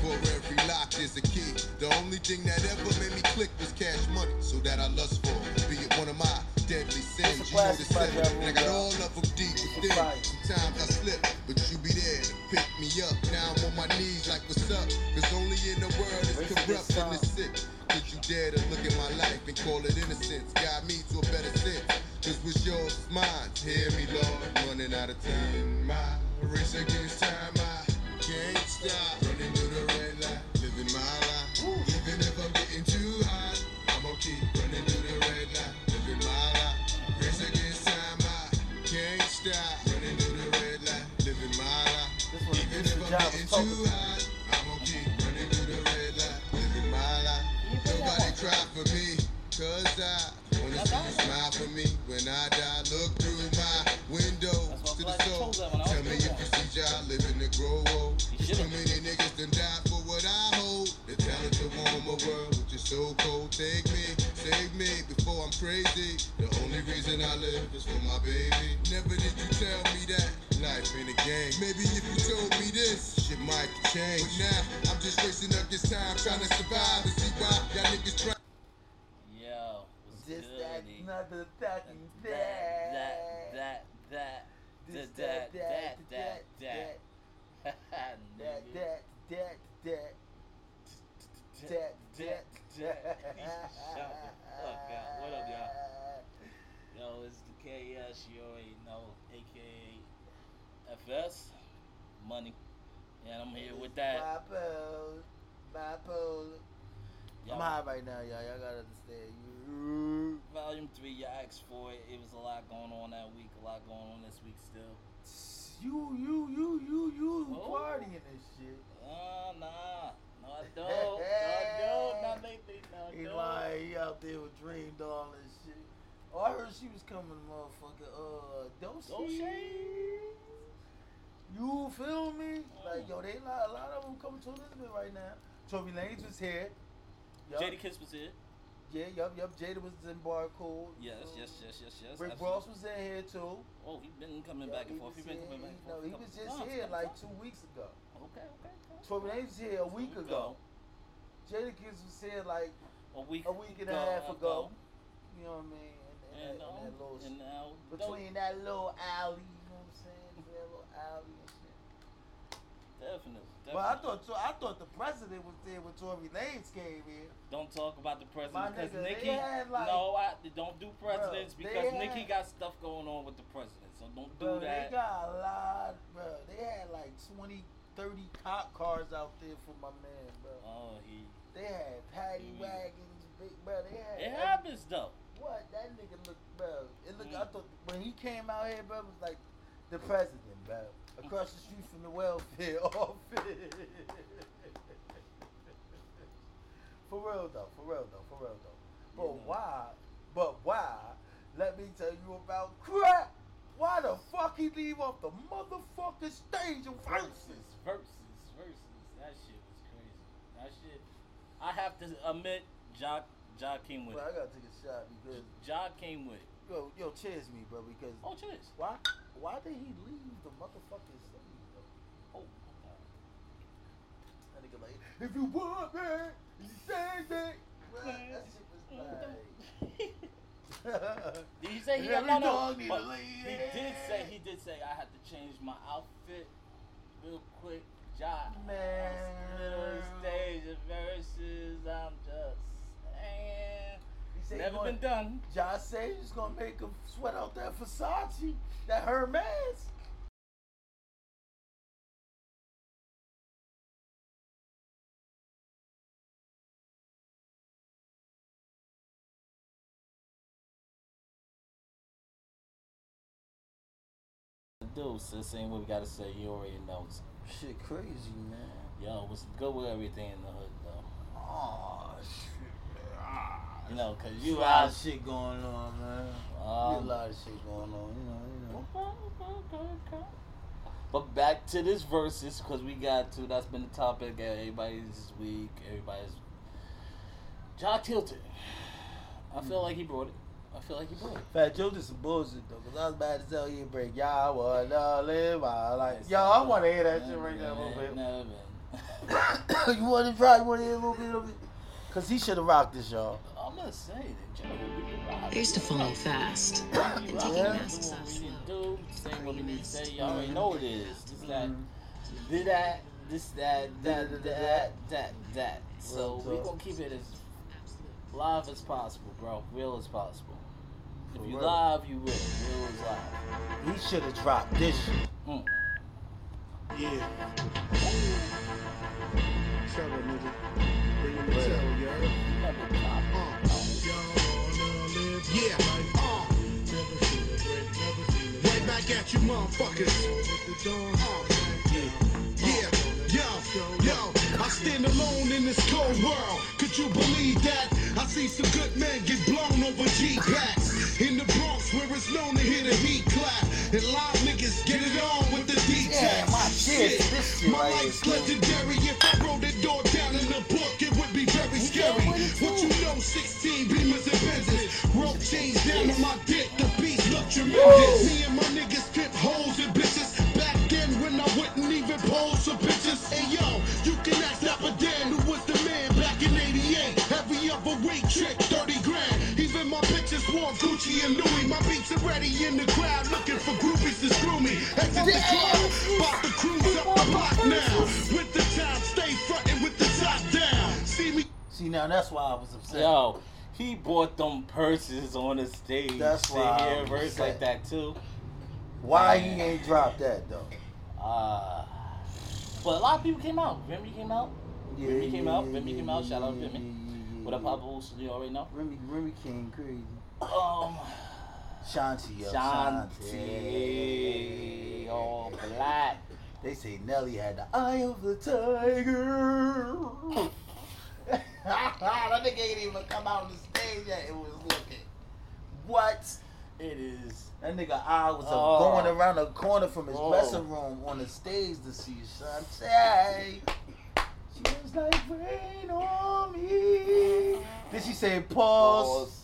For every lock is a key. The only thing that ever made me click was cash money, so that I lust for. Be it one of my deadly sins. You know the seven, and I got all of them deep within. Sometimes I slip, but you be there to pick me up. Now I'm on my knees like what's up? Cause only in the world is corrupt and it's sick. Could you dare to look at my life and call it innocence? Guide me to a better sense. Cause what's yours is mine. Hear me, Lord. Running out of time. My race against time. I can't stop. To warm a world, which is so cold. Take me, save me before I'm crazy. The only reason I live is for my baby. Never did you tell me that life ain't a game. Maybe if you told me this, shit might change. But now I'm just racing against time, trying to survive and see why y'all niggas try. Yo, what's Just good? that E? another fucking that, that. that, that, This, that, that, that, that, that, that, that, that, Nigga. that, that, that, that, that. Shut the fuck up. What up, y'all? Yo, it's the KS, you already know, aka FS, money. And I'm here with that. Bipolar, bipolar. Yo, I'm high right now, y'all. Y'all gotta understand. Volume 3, you asked for it. It was a lot going on that week, a lot going on this week still. You, you, you, you, you Oh. partying this shit. Uh, nah. No, I don't. No, I don't. Not lately. No, I He don't. lying, he out there with Dream Doll and shit. Oh, I heard she was coming, motherfucker. Uh, she? shade. You feel me? Like Mm. yo, they lot, a lot of them coming to Elizabeth right now. Tory Lanez was here. Yup. Jadakiss was here. Yeah, yup, yup. Jada was in Barcode. Yes, yes, yes, yes, yes. Rick. Ross was in here too. Oh, he been coming back and forth. He been coming back and No, he was just here like two weeks ago. Okay, okay. okay. Tory Lanez was here a week ago. Jada Kiss was here like A week. a week and a half ago. You know what I mean? And, And, that, and that um, little and now between that little alley, you know what I'm saying? That little alley and shit. definitely. definitely. But I thought so I thought the president was there when Tory Lanez came in. Don't talk about the president because they Nikki. had, like- no, I don't do presidents they because had- Nikki got stuff going on with the president. So don't do Bro, that. they got a lot, bro. They had like 20, 30 cop cars out there for my man, bro. oh, he. They had paddy wagons, big, bro. They had. It happens though. What that nigga looked, bro? It looked. I Mm. thought when he came out here, bro, it was like the president, bro, across the street from the welfare office. for real though, for real though, for real though. But You know. why? But why? Let me tell you about crap. Why the fuck he leave off the motherfucking stage of Verzuz, versus, versus. That shit was crazy. That shit. I have to admit, Jock ja came with I gotta take a shot because Ja came with yo, yo, cheers me, bro. Because Oh, cheers. why? Why did he leave the motherfucking stage, bro? Oh, That nigga like, if you want me, you say that. That shit was like. Did he say he Every no, no, need a lady. He did say he did say I had to change my outfit real quick. Ja, Man. middle stage of Verzuz. I'm just saying. He said he Never gonna- been done. Josh said he's gonna make him sweat out that Versace, that Hermes. Do so same way we gotta say. You already know. Shit, crazy man. Yo, what's good with everything in the hood though? Oh shit, man. Ah, You know, cause you a lot of shit going on, man. Um, a lot of shit going on. You know, you know. Okay, okay, okay, okay. But back to this Verzuz, because we got to. That's been the topic of everybody's this week. Everybody's. Jock Tilton. I feel like he brought it. I feel like he brought it. Fat Joe did some bullshit though, cause I was about to tell you break. Y'all wanna live my life. Yo, I wanna hear that shit right now a little bit. Never been. you wanna try? You wanna hear a little bit of it? Cause he should have rocked this, y'all. I'm not saying it, Joe. We can rock I used to fall fast We and taking it. masks Do what off. we need to do. Saying what we need to say. Y'all mm-hmm. already know what it is. Mm-hmm. This, that, did that, this, that, that, that, that, that. So we talk. gonna keep it as live as possible, bro. Real as possible. If you live, you will. Real is live. He should have dropped this shit. Mm. Yeah. Shut up, nigga. Bring him the Wait. tail, you heard? You never drop. Yeah. Uh. Right back at you, motherfuckers. Uh. Yeah. Yo. Yo. I stand alone in this cold world. Could you believe that? I see some good men get blown over G-packs. In the Bronx where it's known to hear the heat clap. And live niggas get it on with the D-tags. Yeah, my shit. This shit My right life's legendary. If I wrote the door down in the book, it would be very scary. What you know, 16 beamers and Benzes. Rope chains down on my dick, the beats look tremendous. Me and my wore and Louis. My beats are ready in the crowd looking for groupies to screw me. Exit the club, about to cruise up the block now. With the time, stay frontin' with the top down. See me See now that's why I was upset. Yo, he bought them purses on the stage. That's to why hear I a was verse upset. like that too. Why he ain't dropped that though? Uh, but a lot of people came out. Remy came out. Yeah, Remy came out. Remy came out. Shout out yeah, Remy. yeah, yeah, What up, yeah. Pablo? You already know. Remy, Remy came crazy. Um, Shanti, yo, Shanti, all black. They say Nelly had the eye of the tiger. that nigga ain't even come out on the stage yet. It was looking. What? It is. That nigga eye was Oh. going around the corner from his Oh. dressing room on the stage to see Shantae. She was like rain on me. Did she say pause?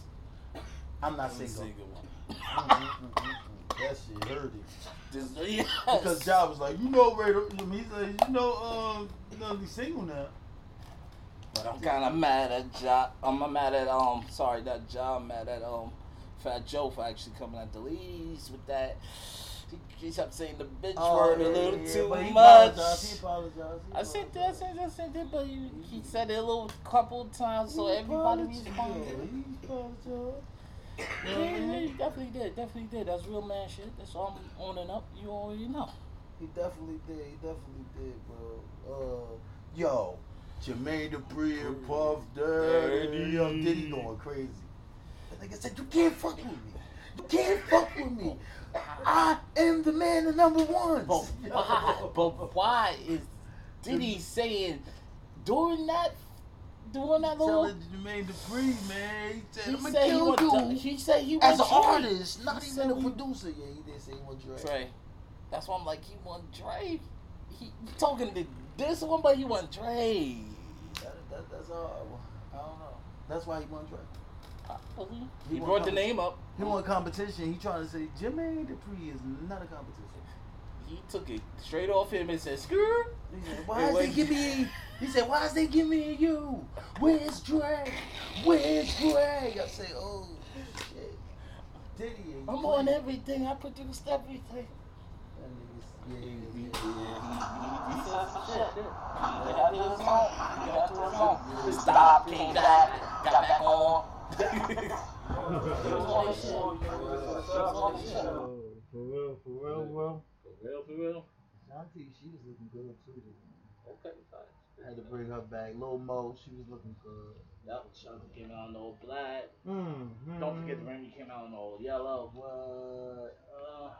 I'm not This single. nigga one. Mm, mm, mm, mm, mm. That shit hurt it. This, yes. Because Job was like, you know, Ray, I mean, he's like, you know, um, you know, he's single now. But I'm kind of mad at Ja. I'm mad at um. Sorry, not Ja. I'm mad at um. Fat Joe for actually coming at the leads with that. He, he kept saying the bitch word a little too Oh, but he much. apologized, He apologized. he I said that, I said that, I said that, but he, he said it a little couple times, so He everybody apologized. responded. He apologized. Yeah, yeah, he definitely did, definitely did. That's real man shit. That's all I'm owning up. You already know. He definitely did. He definitely did, bro. Uh, yo, Jermaine Dupri and Puff Daddy. Yo, Diddy going crazy. The nigga said, you can't fuck with me. You can't fuck with me. I am the man, the number one. But why? But why is Diddy saying during that, during that little? Telling Jermaine Dupri, man. He said, He I'm gonna kill want. you. He said he As an Dre. artist, not He even said a he- producer. Yeah, he did say he want Dre. Dre. That's why I'm like, he want Dre. He, he talking to this one, but he want Dre. That, that, that's all. I don't know. That's why he want Dre. Probably. He He brought the name up. He want competition. He trying to say Jermaine Dupri is not a competition. He took it straight off him and said, "Screw." He said, why It is they was- give me? He said, why is they give me you? Where's Dre? Where's Dre? I say, oh shit. Diddy, I'm playing. on everything. I produced everything. Yeah, He, he, yeah, yeah. he, he said some shit. He got to his phone. He got to his phone. Stop, came back, got back on. He was on his shit. He was on his shit. For real, for real, bro. For real, for real. Shanti, she was looking good too. Okay, fine. Had to bring her back. Lil Mo, she was looking good. Yep, Shanti came out in all black. Mm, Don't forget the Remy came out in all yellow. What? Uh,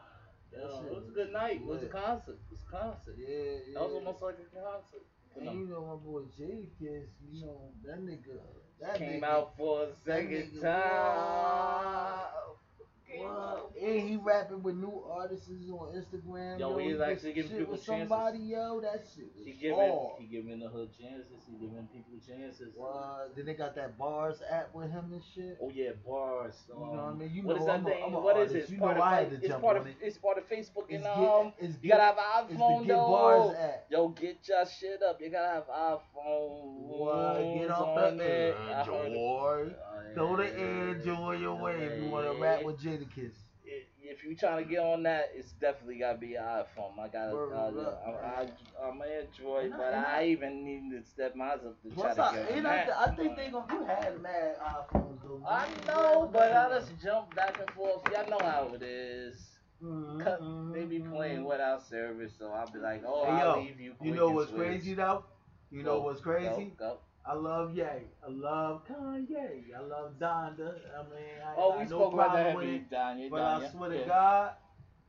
That yeah, it was a good night. It was a concert. It was a concert. Yeah, yeah. That was almost like a concert. And you know my boy Jadakiss, you know that nigga. That Came nigga, out for a second time. Came What? And he rapping with new artists on Instagram. Yo, he's he actually giving shit people with somebody, yo. That shit was He giving hard. he giving the hood chances. He giving people chances. What? Then they got that bars app with him and shit. Oh yeah, bars. You know what I um, mean? You what know is that I'm thing? I'm a What is it? You part know of I had to it's jump part on of it. it's part of Facebook and get, um. it's You gotta get, have an iPhone Get Bars though. Yo, get your shit up. You gotta have iPhone. What? Get off on the it. I heard it. Android. Throw the Android your way if you want to rap with Jadakiss. i- if you trying to get on that, it's definitely gotta be an iPhone. I got, Word uh, up. I, I, I'm an Android, And I- but I, I- even need to step mine up to try to I, get on I, that. I think they gonna. You had mad iPhones though. I know, but I just jump back and forth. Y'all know how it is. Mhm, mhm, They be playing without service, so I'll be like, oh, Hey, I'll yo, leave you. You know what's switch. crazy though? You know Go, what's crazy? Go, go. I love Ye. I love Kanye. I love Donda. I mean, I Oh, we no spoke about that with it. Danya. But Danya. I swear Yeah. to God,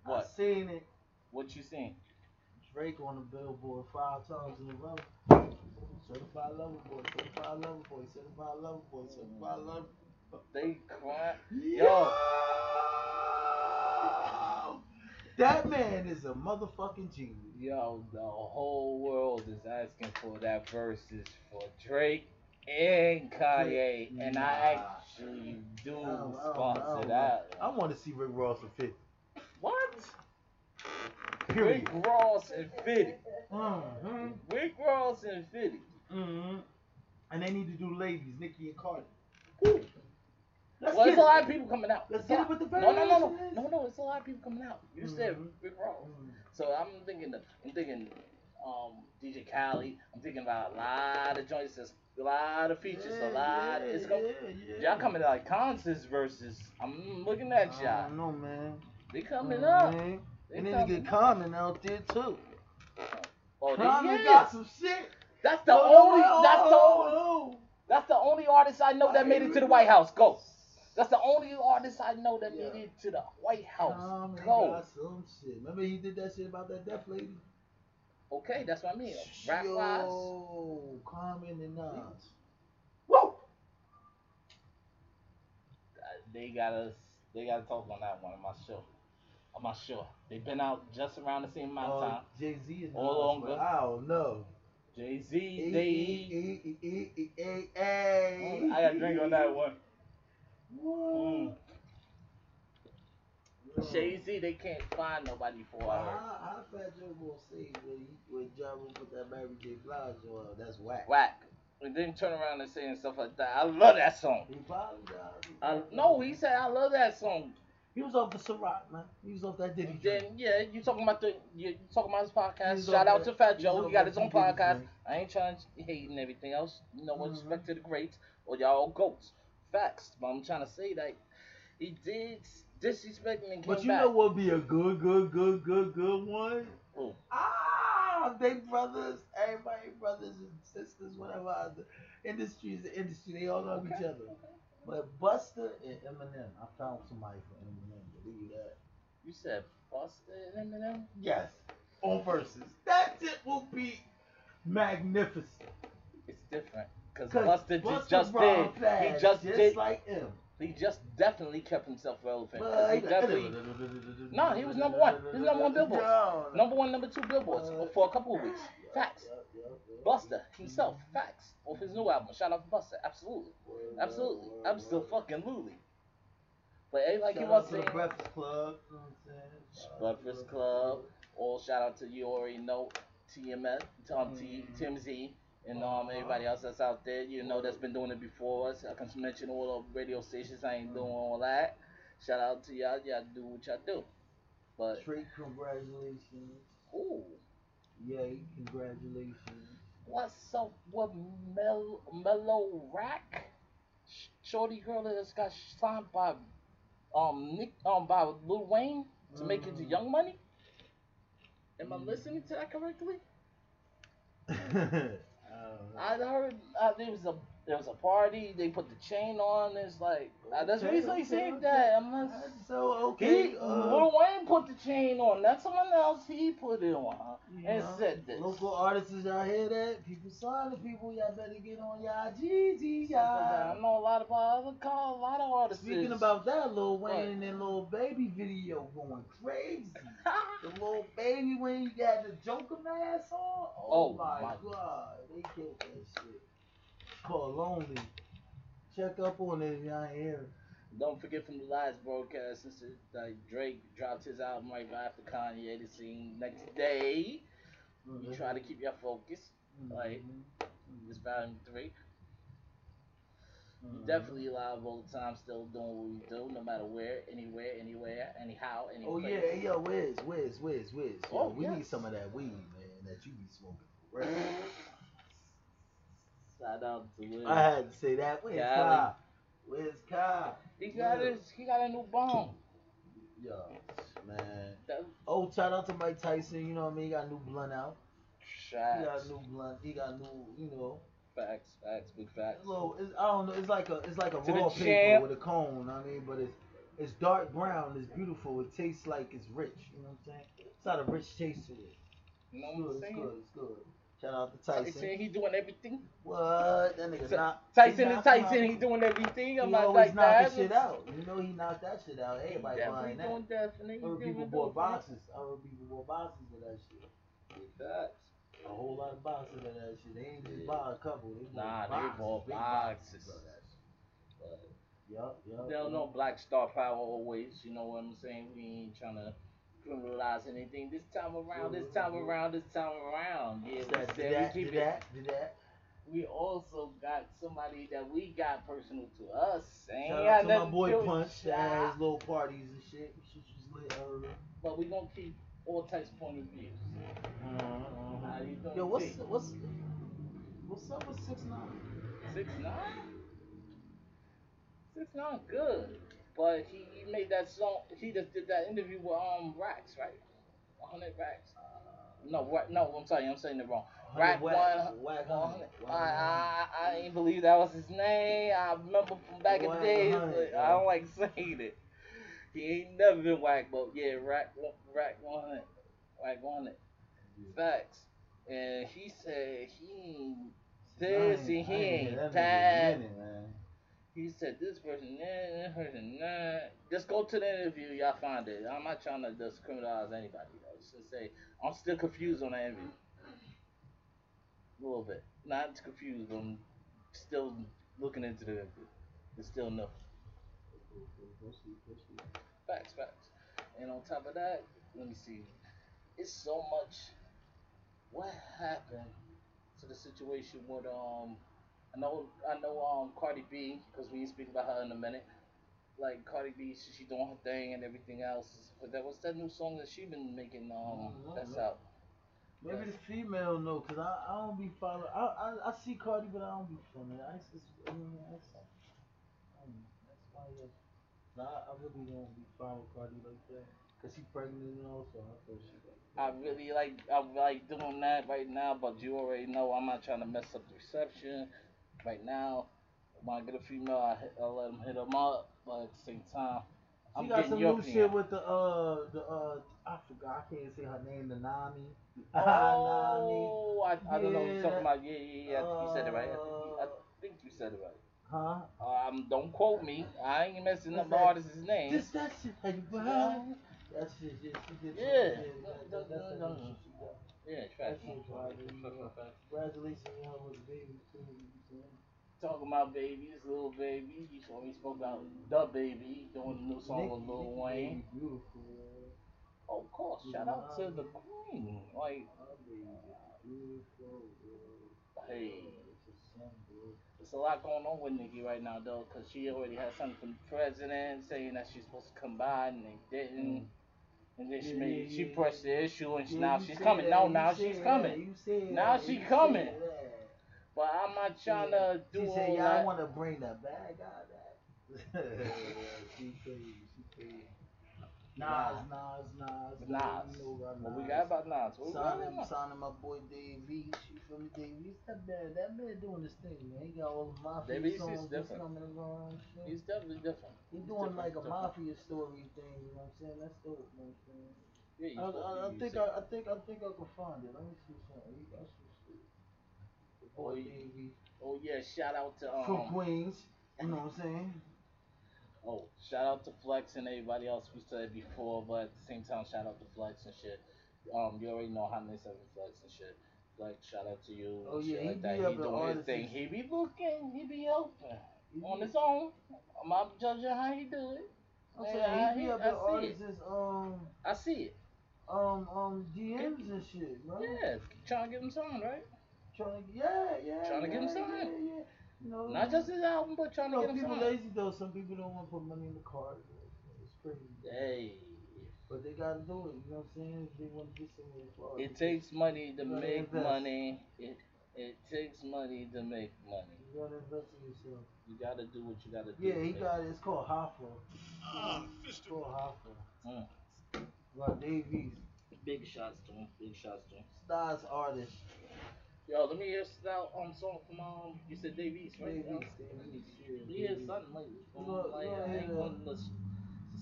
I What? seen it. What you seen? Drake on the billboard five times in a row. Certified lover boy, certified lover boy, certified lover boy, certified lover They cry. Yo! That man is a motherfucking genius. Yo, the whole world is asking for that Verzuz for Drake and Kanye, and I Nah. actually do I don't- I don't- sponsor don't that. I want to see Rick Ross and 50. What? Period. Rick Ross and Fitty. Mm-hmm. Rick Ross and Fitty. Mm-hmm. And they need to do ladies, Nicki and Cardi. Woo. Let's well, get it's a lot of people coming out. Let's It's get it with the No, no, no, no, no, no. It's a lot of people coming out. You said Mhm. Rick Ross. So I'm thinking, I'm thinking, um, DJ Khaled. I'm thinking about a lot of joints, a lot of features, a lot. it's going yeah, yeah. y'all coming to like concerts versus. I'm looking at y'all. I don't know, man. They coming up. They They need to get. Common out there too. Oh, they, Common yeah. got some shit. That's the Oh, only. oh, That's the. oh, That's the only artist I know that made it to the White House. Go. That's the only artist I know that Yeah. made it to the White House. Common Go. got some shit. Remember he did that shit about that deaf lady? Okay, that's what I mean. Rap wise. Yo, Common and Nas. Woo! They gotta they gotta talk on that one. I'm not sure. I'm not sure. They've been out just around the same amount of Uh, time. Jay Z and Or Nas, longer. I don't know. Jay Z, they. I got a drink on that one. Woo. Jay Z, they can't find nobody for her. how, how Fat Joe gonna say when he when Rule put that Mary J. Blige on? That's whack. Whack. And then turn around and saying stuff like that. I love that song. He apologized. I, no, he said I love that song. he was off the Ciroc, man. He was off that Diddy. Then joint. yeah, you talking about the you, you talking about his podcast. Shout out that- to Fat Joe. He got his own podcast. I ain't trying to hate and everything else. You know what? Mhm. Respect to the greats or y'all goats. Facts. But I'm trying to say that he did disrespect me and came But you back. know what would be a good, good, good, good, good one? Who? Ah, they brothers, everybody brothers and sisters, whatever. The industry is the industry. They all love each other. But Busta and Eminem, I found somebody for Eminem. Believe that? You said Busta and Eminem. Yes, on Verzuz. That shit will be magnificent. It's different cause Buster, Busta just Rhymes did. fast, He just did. like him. He just definitely kept himself relevant. But he definitely No, he was number one. He was number one Billboard. Number one, number two billboards Uh, for a couple of weeks. Facts. Busta himself, facts. Off his new album. Shout out to Busta. Absolutely. Absolutely. Still fucking looly. But hey, like Shout you was out to the saying, Breakfast Club. You know what I'm saying? Shout out to Breakfast Club. All shout out to you already know TMS, um, T, Mhm. TMZ, and um everybody else that's out there. You know that's been doing it before us. I can mention all the radio stations. I ain't doing all that. Shout out to y'all. Y'all do what y'all do. But Straight congratulations. ooh, Yay, congratulations. what's up with Mel Mellow Rack? Shorty girl that's got signed by um Nick um by Lil Wayne to make it to Mm. Young Money. Am I listening to that correctly? um, I heard there was a there was a party. They put the chain on. It's like that's recently okay, said okay. that. I'm not. So okay, He, uh, Lil Wayne put the chain on. That's someone else. He put it on and know, said this. Local artists, y'all hear that? People signing people, y'all better get on y'all GG, I y'all. know a lot of other call a lot of artists. Speaking about that, Lil Wayne and Lil Baby video going crazy. The Lil Baby when he got the Joker mask on. Oh, Oh, my, my. god, they killed that shit. Called Lonely. Check up on it if y'all ain't hear it. Don't forget from the last broadcast, since it, like Drake dropped his album right after Kanye, the scene next day. You try to keep your focus. like, Mhm. It's volume three. Mhm. Definitely live all the time, still doing what we do, no matter where, anywhere, anywhere, anyhow, any Oh yeah, hey, yo, Wiz, Wiz, Wiz, Wiz. Yo, Oh, we yes. need some of that weed, man, that you be smoking for real. Shout out to Will. I had to say that. Where's Cali. Kai? Where's Kai? he got his, he got a new bomb. Yo, man. That, Oh, shout out to Mike Tyson. You know what I mean? He got a new blunt out. He got a new blunt. He got new, you know, facts, facts, big facts. little. It's, I don't know. It's like a, it's like a To raw paper champ. with a cone. I mean, but it's, it's dark brown. It's beautiful. It tastes like it's rich. You know what I'm saying? It's not a rich taste to it. You know It's what. I'm It's saying? good. It's good. Shout out to Tyson. Tyson. he doing everything. What? That nigga Ty- knock. Tyson he and knocked Tyson, he doing everything. I'm not always like that. shit out. You know he knocked that shit out. Everybody buying that. doing definitely. Doing people bought boxes. Heard people bought boxes of that shit. Facts. A whole lot of boxes of that shit. They ain't just Yeah. buy a couple. They Nah, bought they boxes, bought boxes. of that shit. Yup, yup. They don't know Black Star Power always. You know what I'm saying? We ain't trying to criminalize anything. This time around, this time mm-hmm. around, this time around. Yeah, we that, said that, we keep it. that. We also got somebody that we got personal to us. Ain't Shout out to my boy to Punch that has little parties and shit. Shit was lit earlier. But we gonna keep all types of point of views. Mm-hmm. You Yo, what's T? what's what's up with six nine? Six nine? Six nine good. But he, he made that song he just did that interview with um Rax, right? hundred Rax. No, what no, I'm sorry, I'm saying it wrong. Rack one, whack one, hundred. I, I I ain't believe that was his name. I remember from back in the days, 100, but I don't like saying it. He ain't never been whack, but yeah, rack rack one hundred, rack one hundred. Facts. And he said he and he ain't that. He said this person, this person, nah. Just go to the interview, y'all find it. I'm not trying to discriminate anybody. though. Just say, I'm still confused on that interview. A little bit. Not confused, but I'm still looking into the interview. It's still no. Facts, facts. And on top of that, let me see. It's so much. What happened to the situation with um? I know, I know um Cardi B because we can speak about her in a minute. Like Cardi B, she, she doing her thing and everything else. But that was that new song that she been making um Mhm, that's yeah. out. Maybe the female no, cause I, I don't be following. I, I I see Cardi, but I don't be following. I just I mean that's um, that's why uh, nah, I really don't be following Cardi like that. Cause she pregnant and all, so I thought she like. I really like I like doing that right now, but you already know I'm not trying to mess up the reception. Right now, when I get a female, I hit, I let them hit them up, but at the same time, I'm She got some your new opinion. shit with the uh the uh I forgot I can't say her name the Nami. Oh, I, I don't know what you're talking about. Yeah, yeah, yeah. you said it right. I think, you, I Uh, think you said it right. Huh? Um, don't quote me. I ain't messing up the artist's name. This that shit, bro. That shit, yeah, Yeah. shit. Yeah, That trash. shit fire, you know. Congratulations with the baby too. You know what I'm saying? Talking about babies, little baby. You saw me spoke about the baby doing a new song with Lil Wayne. Beautiful. Oh, of course. Shout out to the queen. Like, hey, It's a there's a lot going on with Nicki right now, though, because she already had something from the president saying that she's supposed to come by and they didn't. Mm-hmm. And then she Yeah, made yeah, she yeah, pressed the issue and she, Yeah, now she's coming. that, No, now she's coming. You Now that, she coming. But I'm not trying Yeah. to do She all said, y'all that. want to bring the bag out of that. she crazy. She crazy. Nas, Nas, Nas. Nas. You know about What we got about Nas? What Signing, about Nas? signing my boy Dave East. You feel me, Dave East? That man, that man doing his thing, man. He got all the mafia is songs that's different. coming along. shit. He's definitely different. He He's doing different, like a different. mafia story thing. You know what I'm saying? That's dope. You know what I'm saying? Yeah, he's I, I, I think. I, I think I think I can find it. Let me see something. He got some shit. The boy Oh, East. Oh yeah, shout out to from um. Queens. You know what I'm saying? Oh, shout out to Flex and everybody else we said before, but at the same time, shout out to Flex and shit. Um, you already know how many seven Flex and shit. Like, shout out to you. Oh, yeah, shit he like that. be He up in doing his thing. He be looking. He be open He on be- his own. I'm not judging how he do it. I'm Yeah, saying he be up in see artists' um I see it. um um DMs and shit, bro. Yeah, trying to get him signed, right? Trying to yeah yeah. Trying to get him yeah, signed. Yeah, yeah. You know, Not just his album, but trying you to know, get him people signed. lazy though. Some people don't want to put money in the card. It's crazy. Hey, But they gotta do it. You know what I'm saying? They want to get somewhere far. it takes money to You make invest. money. It it takes money to make money. You gotta invest in yourself. You gotta do what you gotta do. Yeah, he got it. It's called Hoffa. Ah, It's called Hoffa. Mm. Right, Dave East. Big shots to him. Big shots to him. Stars artist. Yo, let me hear that um song from um. You said Dave East, right? Dave East. Um, Dave East. Let me Yeah, hear something like, like you I ain't gonna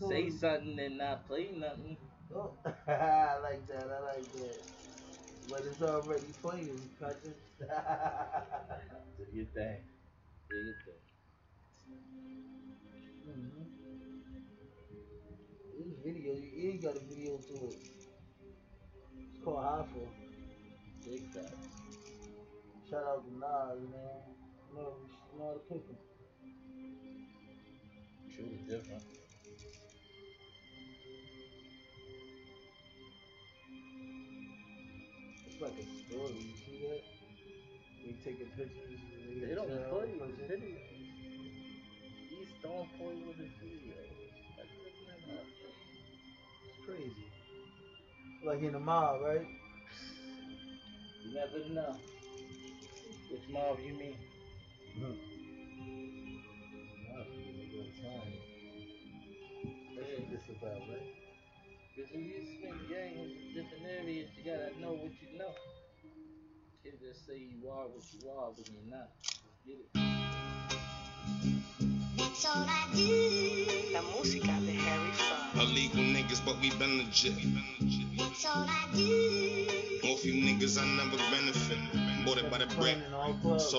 say something and not play nothing. Oh, I like that. I like that. But it's already playing, cousin. Do your thing. Do your thing. Mhm. This video, you ain't got a video to it. It's called Hoffa. Big facts. Shout out to Nas, man. No, you know how to cook 'em. True is different. It's like a story. You see that? They taking pictures. and They don't play the with person. video. He's don't play with his video. Like, looking at that. It's crazy. Like in the mob, right? You never know. Which mob you mean? Hmm. That's a good time. That's what this about, right? Because when you spend games in different areas, you gotta know what you know. Can't just say you are what you are when you're not. Get it? That's all I do. La música de Harry Fraud. Illegal niggas, but we been legit. That's all I do. Off you niggas, I never benefit. Bought by the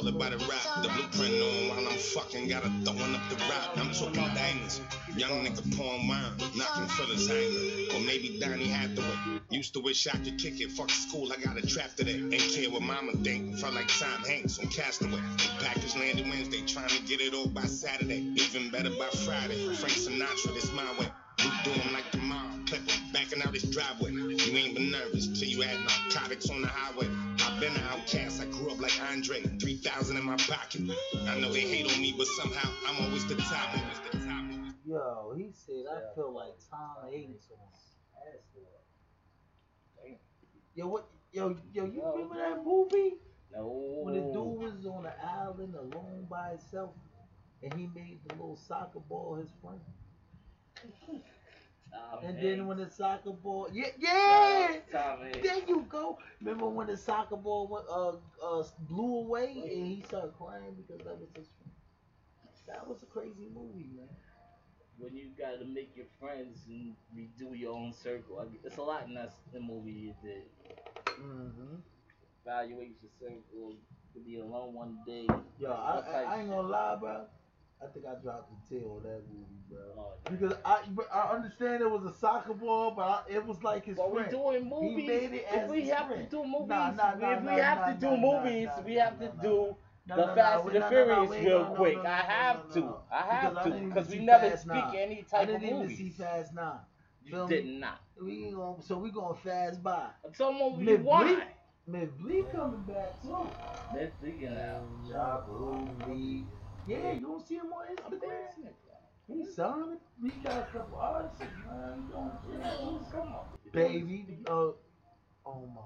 it by the rap, the blueprint on while I'm fucking got her throwing up the rap. I'm talking diamonds. Young nigga pouring wine, knocking fillers hanging. Or maybe Donny Hathaway. Used to wish I could kick it. Fuck school, I got a trap today. Ain't care what mama think. Felt like Tom Hanks on Castaway. Package landed Wednesday, trying to get it all by Saturday. Even better by Friday. Frank Sinatra, this my way. You do 'em like the mom, clip backing out his driveway. You ain't been nervous till you had narcotics on the highway. I've been an outcast, I grew up like Andre, 3,000 in my pocket. I know they hate on me, but somehow I'm always the top. Always the top. Yo, he said, I Yeah. feel like Tom Hanks on Astor. Damn. Yo, what? Yo, yo, you Yo. remember that movie? No. When the dude was on the island alone by himself and he made the little soccer ball his friend. Tom And Hanks. then when the soccer ball, yeah, yeah, Tom Hanks. there you go. Remember when the soccer ball went, uh, uh, blew away and he started crying because that was his friend. That was a crazy movie, man. when you gotta make your friends and redo your own circle. I, it's a lot in that the movie you did. Mm-hmm. Evaluate your circle. To be alone one day. Yo, I, I, I ain't gonna lie, bro. I think I dropped the tail on that movie, bro. Oh, Because I, I understand it was a soccer ball, but I, it was like his But we're doing movies. made it if we have friend. to do movies, Nah, nah, nah, if we nah, have nah, to do nah, movies, nah, we have nah, to nah. do No, the no, no, Fast we- and the no, no, no, Furious real no, quick. no, no, I have no, to. I have Because to because we see never Fast speak Nine. any I type didn't of even movies. see Fast Nine. You Feel did not. We ain't gonna, so we going fast by. Some movie Mid why? Bleek? Man, Bleek coming back too. Let's figure it out. Yeah, you don't see him on Instagram. He signed. He got a couple artists. Man, shit. Come on. Baby, uh, oh my.